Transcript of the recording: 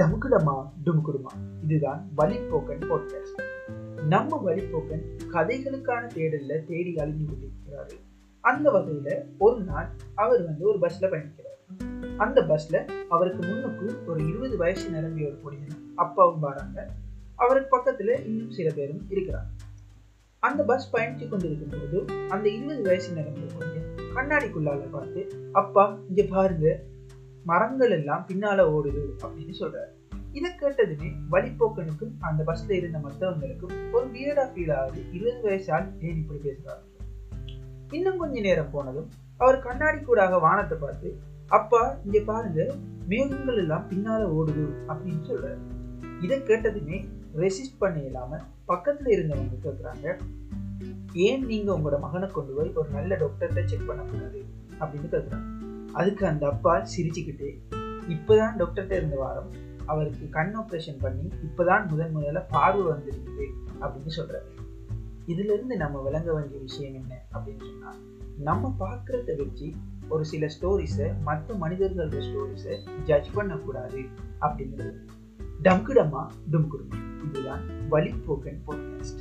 டமுக்குடமா டுமுக்குடுமா? இதுதான் வழிப்போக்கன் பாட்காஸ்ட் நம்ம வழிப்போக்கன் கதைகளுக்கான தேடல்ல தேடி அழிஞ்சு கொண்டிருக்கிறாரு. அந்த வகையில ஒரு நாள் அவர் வந்து ஒரு பஸ்ல பயணிக்கிறார். அந்த பஸ்ல அவருக்கு முன்னுக்கு ஒரு இருபது வயசு நிரம்பிய ஒரு பொடியன் அப்பாவும் வராங்க அவருக்கு பக்கத்துல இன்னும் சில பேரும் இருக்கிறாங்க. அந்த பஸ் பயணித்து கொண்டிருக்கும் போது அந்த இருபது வயசு நிரம்பிய பொடியன் கண்ணாடிக்குள்ளால பார்த்து அப்பா இங்க பாருங்க. மரங்கள் எல்லாம் பின்னால ஓடுது அப்படின்னு சொல்றாரு. இதை கேட்டதுமே வழிப்போக்கனுக்கும் அந்த பஸ்ல இருந்த மற்றவங்களுக்கும் ஒரு வியர்டா ஃபீல் ஆகுது. இருபது வயசால் ஏன் இப்படி பேசுறாரு இன்னும் கொஞ்ச நேரம் போனதும் அவர் கண்ணாடி கூடாக வானத்தை பார்த்து அப்பா இங்க பாருங்க மேகங்கள் எல்லாம் பின்னால ஓடுது அப்படின்னு சொல்றாரு. இதை கேட்டதுமே ரெசிஸ்ட் பண்ண இல்லாம பக்கத்துல இருந்தவங்க கேட்குறாங்க ஏன் நீங்க உங்களோட மகனை கொண்டு போய் ஒரு நல்ல டாக்டர்கிட்ட செக் பண்ணக்கூடாது அப்படின்னு கேட்குறாங்க அதுக்கு அந்த அப்பா சிரிச்சுக்கிட்டு இப்பதான் டாக்டர்கிட்ட இருந்த வாரம் அவருக்கு கண் ஆப்ரேஷன் பண்ணி இப்போதான் முதன் முதல்ல பார்வை வந்திருக்குது அப்படின்னு சொல்கிறாரு இதுலருந்து நம்ம விளங்க வேண்டிய விஷயம் என்ன அப்படின்னு சொன்னால் நம்ம பார்க்குறத வச்சு ஒரு சில ஸ்டோரிஸை மற்ற மனிதர்களோட ஸ்டோரிஸை ஜட்ஜ் பண்ணக்கூடாது அப்படிங்கிறது. டம்குடமா டும்குடுமா. இதுதான் வழிபோக்கன் பாட்காஸ்ட்